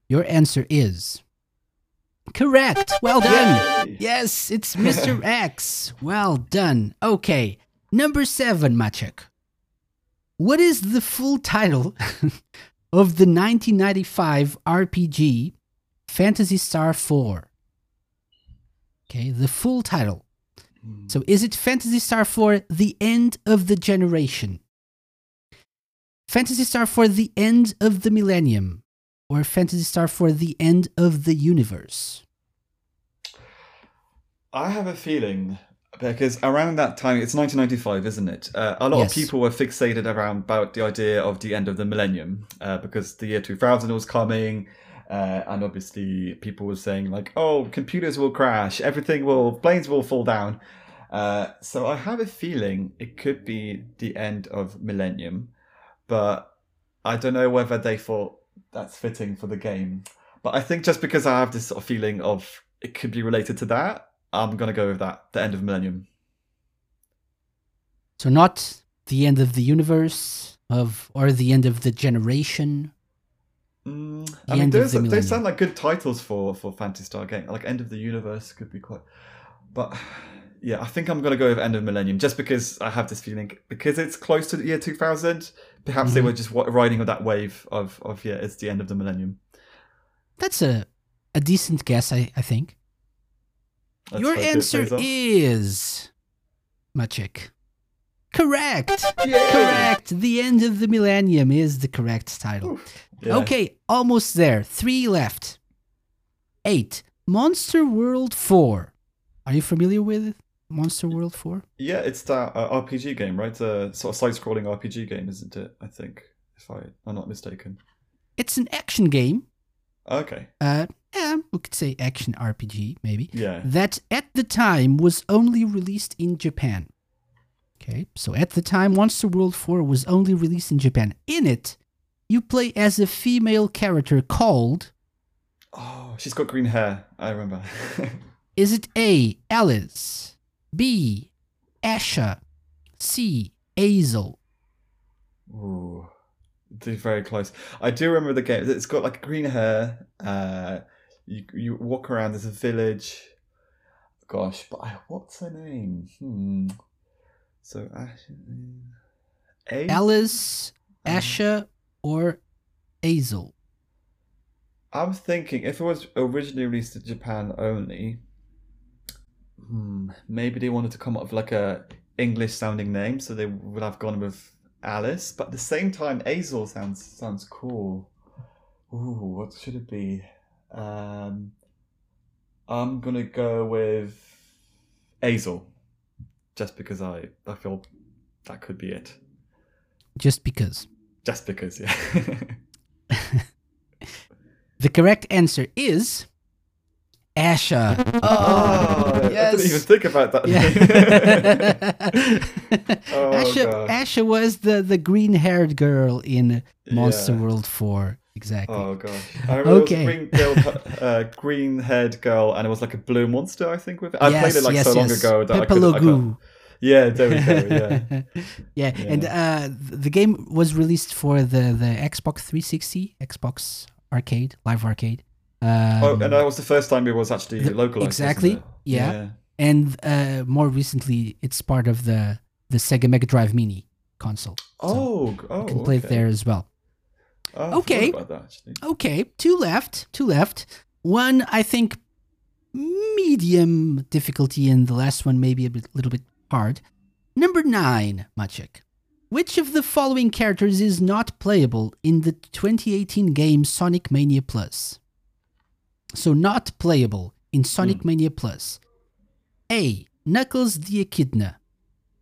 Your answer is correct. Well done. Yay! Yes, it's Mr. X. Well done. Okay, number seven, Maciek. What is the full title of the 1995 RPG Phantasy Star 4? Okay, the full title. Hmm. So is it Phantasy Star 4 The End of the Generation? Phantasy Star 4 The End of the Millennium? Or Phantasy Star for The End of the Universe? I have a feeling because around that time, it's 1995, isn't it? Uh, a lot Yes. of people were fixated around about the idea of the end of the millennium uh, because the year 2000 was coming. Uh, and obviously, people were saying like, "Oh, computers will crash, everything will, planes will fall down." Uh, so I have a feeling it could be the end of millennium, but I don't know whether they thought that's fitting for the game. But I think just because I have this sort of feeling of it could be related to that, I'm gonna go with that. The end of millennium. So not the end of the universe, of or the end of the generation. Mm, The I mean, those, the they sound like good titles for for Phantasy Star game. Like End of the Universe could be quite, but yeah, I think I'm gonna go with End of Millennium just because I have this feeling because it's close to the year 2000. Perhaps they Mhm. were just riding on that wave of of yeah, it's the end of the millennium. That's a a decent guess, I, I think. Let's Your answer is Maciek. Correct. Correct. The end of the millennium is the correct title. Yeah. Okay, almost there. Three left. Eight. Monster World 4. Are you familiar with Monster World 4? Yeah, it's that uh, RPG game, right? A sort of side-scrolling RPG game, isn't it? I think, if I am not mistaken. It's an action game. Okay. Uh, yeah, we could say action RPG, maybe. Yeah. That at the time was only released in Japan. Okay, so at the time, Monster World 4 was only released in Japan. In it, you play as a female character called. Oh, she's got green hair. I remember. Is it A. Alice, B. Asha, C. Azel? Ooh, they're very close. I do remember the game. It's got like green hair. Uh, you you walk around. There's a village. Gosh, but I, what's her name? Hmm. So Ash, A? Alice, Um, Asha, or Azel? I'm thinking if it was originally released in Japan only, hmm, maybe they wanted to come up with like a English sounding name, so they would have gone with Alice. But at the same time, Azel sounds sounds cool. Ooh, what should it be? Um, I'm gonna go with Azel, just because I I feel that could be it. Just because. Just because, yeah. The correct answer is Asha. Oh, I didn't even think about that. Yeah. Oh, Asha, gosh. Asha was the, the green haired girl in Monster Yeah. World 4. Exactly. Oh gosh, I remember Okay. there was a green, uh, haired girl, and it was like a blue monster. I think with it. I yes, played it like yes, so long yes. ago that I Pepe could. I Logu. could yeah, there we go. Yeah, yeah, and uh, the game was released for the, the Xbox 360, Xbox Arcade, Live Arcade. Um, oh, and that was the first time it was actually the- localized. exactly, wasn't yeah. and uh, more recently, it's part of the, the Sega Mega Drive Mini console. Oh, g- oh, You can play okay. it there as well. Oh, Okay. That. Okay, two left, two left. One, I think, medium difficulty, and the last one maybe a bit, little bit hard. Number nine, Maciek. Which of the following characters is not playable in the 2018 game Sonic Mania Plus? So, not playable in Sonic Mania Plus. A. Knuckles the Echidna.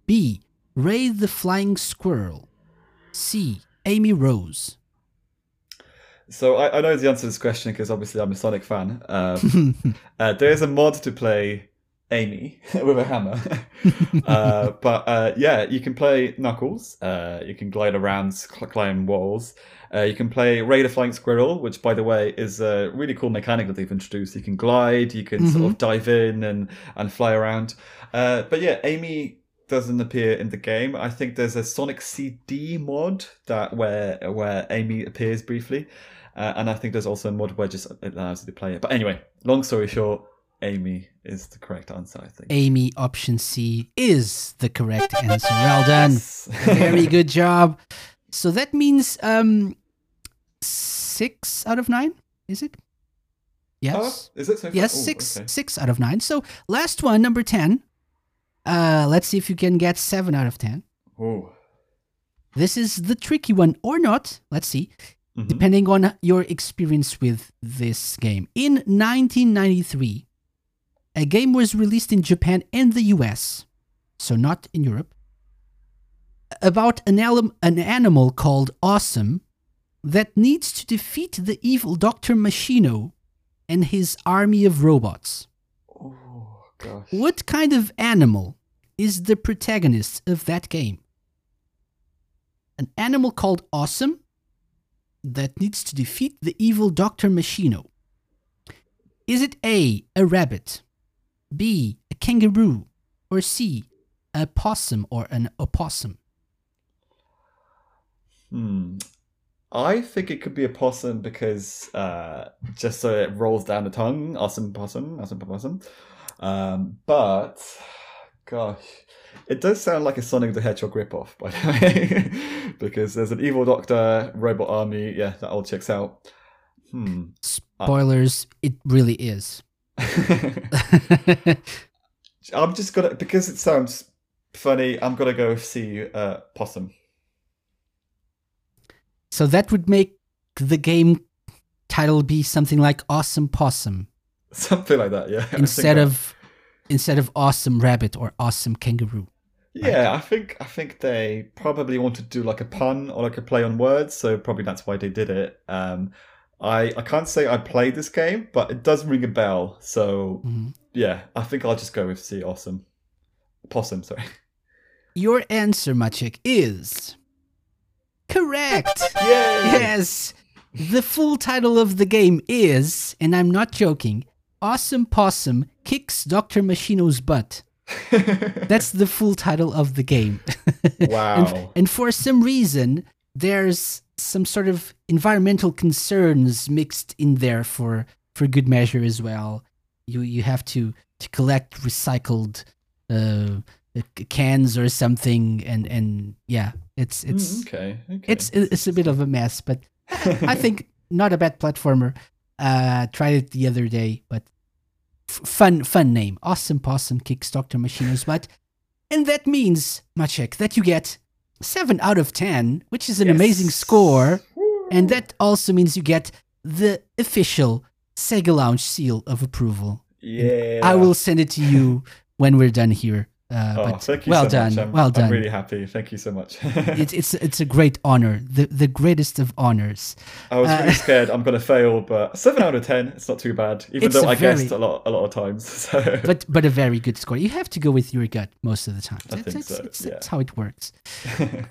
B. Ray the Flying Squirrel. C. Amy Rose. So I, I know the answer to this question because obviously I'm a Sonic fan. Um, uh, there is a mod to play Amy with a hammer, uh, but uh, yeah, you can play Knuckles. Uh, you can glide around, cl- climb walls. Uh, you can play Ray the Flying Squirrel, which, by the way, is a really cool mechanic that they've introduced. You can glide, you can sort of dive in and and fly around. Uh, but yeah, Amy doesn't appear in the game. I think there's a Sonic CD mod that where where Amy appears briefly, uh, and I think there's also a mod where just it allows you to play it. But anyway, long story short, Amy is the correct answer. I think. Amy option C is the correct answer. Well done. Yes. Very good job. So that means um six out of nine, is it? Yes. Oh, is it so yes, Oh, six okay. six out of nine. So last one, number ten. Uh let's see if you can get seven out of ten. Oh. This is the tricky one or not. Let's see. Mhm. Depending on your experience with this game. In 1993, a game was released in Japan and the US, so not in Europe, about an, alim- an animal called Awesome that needs to defeat the evil Dr. Machino and his army of robots. Oh gosh. What kind of animal is the protagonist of that game? An animal called Awesome that needs to defeat the evil Dr. Machino. Is it A, a rabbit, B, a kangaroo, or C, a possum or an opossum? Hmm. I think it could be a possum because uh, just so it rolls down the tongue, awesome possum, awesome possum. Um, but gosh, it does sound like a Sonic the Hedgehog ripoff, by the way, because there's an evil doctor, robot army. Yeah, that all checks out. Hmm. Spoilers, it really is. I'm just gonna because it sounds funny. I'm gonna go see uh, possum. So that would make the game title be something like Awesome Possum Something like that, yeah. Instead of instead of Awesome Rabbit or Awesome Kangaroo. Yeah, I think I think they probably wanted to do like a pun or like a play on words, so probably that's why they did it. Um, I I can't say I played this game, but it does ring a bell. So Mhm. yeah, I think I'll just go with see awesome possum. Sorry. Your answer, Maciek, is correct. Yay! Yes. The full title of the game is, and I'm not joking, Awesome Possum Kicks Dr. Machino's Butt. That's the full title of the game. Wow. and, and for some reason, there's some sort of environmental concerns mixed in there for for good measure as well. You you have to to collect recycled uh, cans or something, and and yeah, it's it's Mm, okay. Okay. it's it's a bit of a mess, but I think not a bad platformer. Uh, tried it the other day, but f- fun fun name. Awesome Possum kicks Doctor Machino's butt, and that means Maciek that you get seven out of ten, which is an amazing Yes. score, and that also means you get the official Sega Lounge seal of approval. yeah. I will send it to you when we're done here. Uh, Oh, thank you well so done, much. I'm, well done I'm really happy. Thank you so much. it's it's it's a great honor, the the greatest of honors. I was uh, really scared I'm gonna fail, but seven out of ten, it's not too bad. Even though I very- guessed a lot a lot of times. So But but a very good score. You have to go with your gut most of the time. I That's, think that's, so, yeah. that's how it works.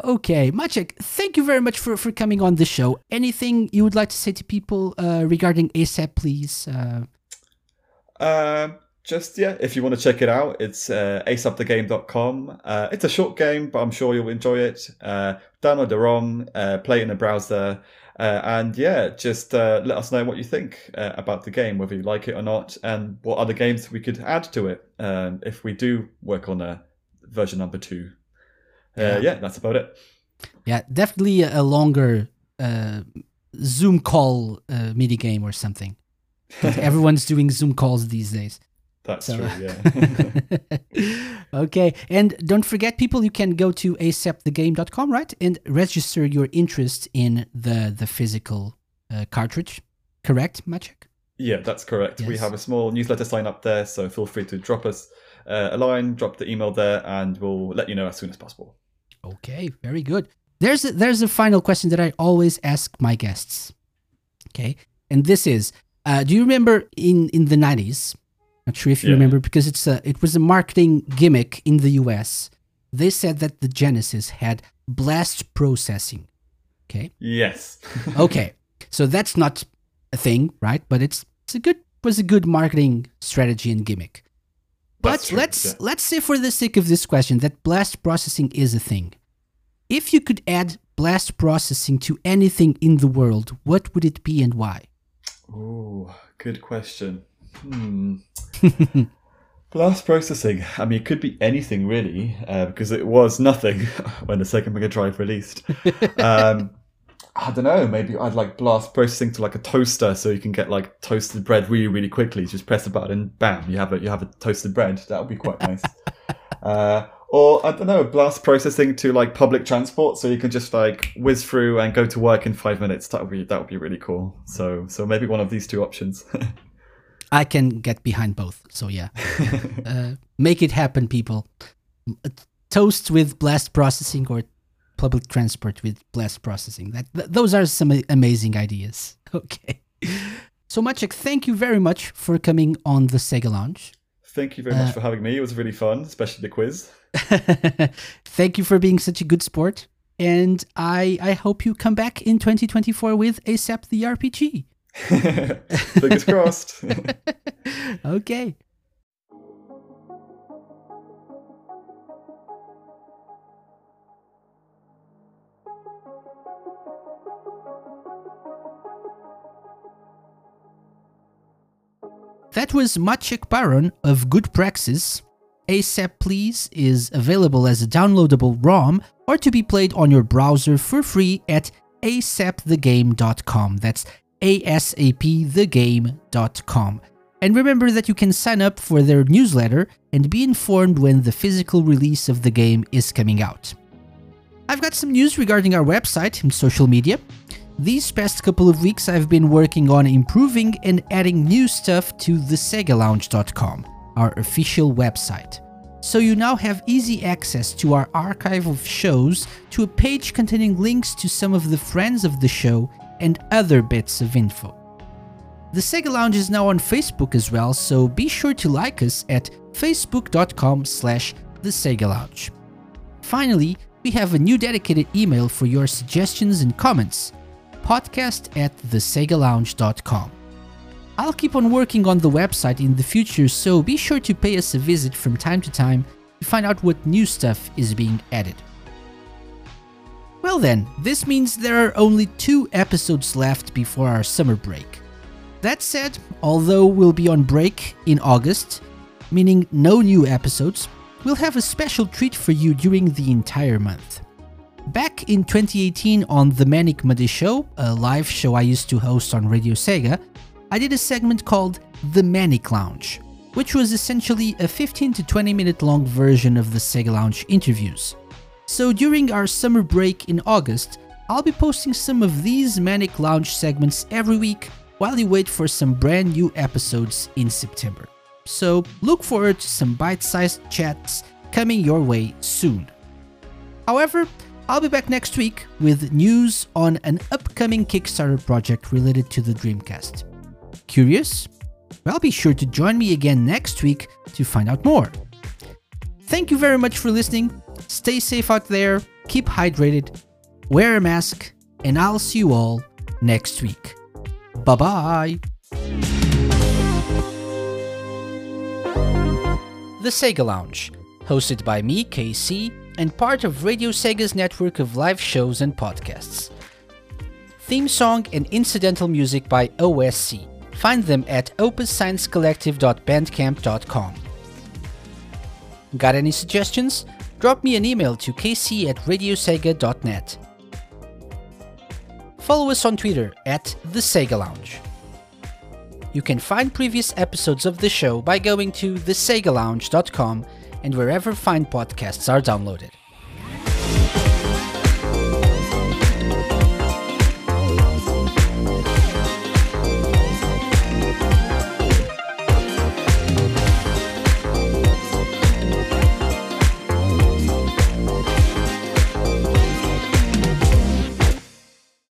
okay, Maciek, thank you very much for, for coming on the show. Anything you would like to say to people uh, regarding ASAP, please? Uh, Um, just yeah, if you want to check it out, it's uh, asapthegame.com. Uh, it's a short game, but I'm sure you'll enjoy it. Uh, download the ROM, uh, play it in the browser, uh, and yeah, just uh, let us know what you think uh, about the game, whether you like it or not, and what other games we could add to it um, if we do work on a version number two. Uh, Yeah. yeah, that's about it. yeah, definitely a, longer uh, Zoom call uh, mini game or something. Everyone's doing Zoom calls these days. That's So- true. Yeah. okay, and don't forget, people, you can go to asapthegame.com, right, and register your interest in the the physical uh, cartridge. Correct, Maciek? Yeah, that's correct. We have a small newsletter sign up there, so feel free to drop us uh, a line, drop the email there, and we'll let you know as soon as possible. Okay, very good. There's a, there's a final question that I always ask my guests. Okay, and this is: uh, Do you remember in in the nineties? Not sure if you Yeah. remember because it's a it was a marketing gimmick in the U.S. They said that the Genesis had blast processing. Okay, Yes. okay, so that's not a thing, right? But it's it's a good was a good marketing strategy and gimmick. But true, let's yeah. let's say for the sake of this question that blast processing is a thing. If you could add blast processing to anything in the world, what would it be and why? Oh, good question. Hmm. Blast processing. I mean, it could be anything really, uh, because it was nothing when the second Mega Drive released. um, I don't know. Maybe I'd like blast processing to like a toaster, so you can get like toasted bread really, really quickly. Just press a button, bam, you have a you have a toasted bread. That would be quite nice. uh, or I don't know, blast processing to like public transport, so you can just like whiz through and go to work in five minutes. That would be that would be really cool. So so maybe one of these two options. I can get behind both. So yeah, uh, make it happen, people. Uh, Toast with blast processing or public transport with blast processing. That th- those are some amazing ideas. Okay. So Maciek, thank you very much for coming on the Sega Lounge. Thank you very Uh, much for having me. It was really fun, especially the quiz. thank you for being such a good sport. And I I hope you come back in 2024 with ASAP the RPG. Fingers crossed. okay. That was Maciek Baron of Good Praxis. ASAP Please is available as a downloadable ROM or to be played on your browser for free at asapthegame.com. That's asapthegame.com. And remember that you can sign up for their newsletter and be informed when the physical release of the game is coming out. I've got some news regarding our website and social media. These past couple of weeks, I've been working on improving and adding new stuff to thesegalounge.com, our official website. So you now have easy access to our archive of shows, to a page containing links to some of the friends of the show, and other bits of info. The Sega Lounge is now on Facebook as well, so be sure to like us at facebook.com slash the. Finally, we have a new dedicated email for your suggestions and comments podcast at thesegalounge.com. I'll keep on working on the website in the future, so be sure to pay us a visit from time to time to find out what new stuff is being added. Well, then, this means there are only two episodes left before our summer break. That said, although we'll be on break in August, meaning no new episodes, we'll have a special treat for you during the entire month. Back in 2018 on The Manic Monday Show, a live show I used to host on Radio Sega, I did a segment called The Manic Lounge, which was essentially a 15 to 20 minute long version of the Sega Lounge interviews. So during our summer break in August, I'll be posting some of these Manic Lounge segments every week while you wait for some brand new episodes in September. So look forward to some bite sized chats coming your way soon. However, I'll be back next week with news on an upcoming Kickstarter project related to the Dreamcast. Curious? Well, be sure to join me again next week to find out more. Thank you very much for listening. Stay safe out there, keep hydrated, wear a mask, and I'll see you all next week. Bye bye. The Sega Lounge, hosted by me, KC, and part of Radio Sega's network of live shows and podcasts. Theme song and incidental music by OSC. Find them at opussciencecollective.bandcamp.com. Got any suggestions? Drop me an email to kc at radiosega.net. Follow us on Twitter at The Sega Lounge. You can find previous episodes of the show by going to thesegalounge.com and wherever fine podcasts are downloaded.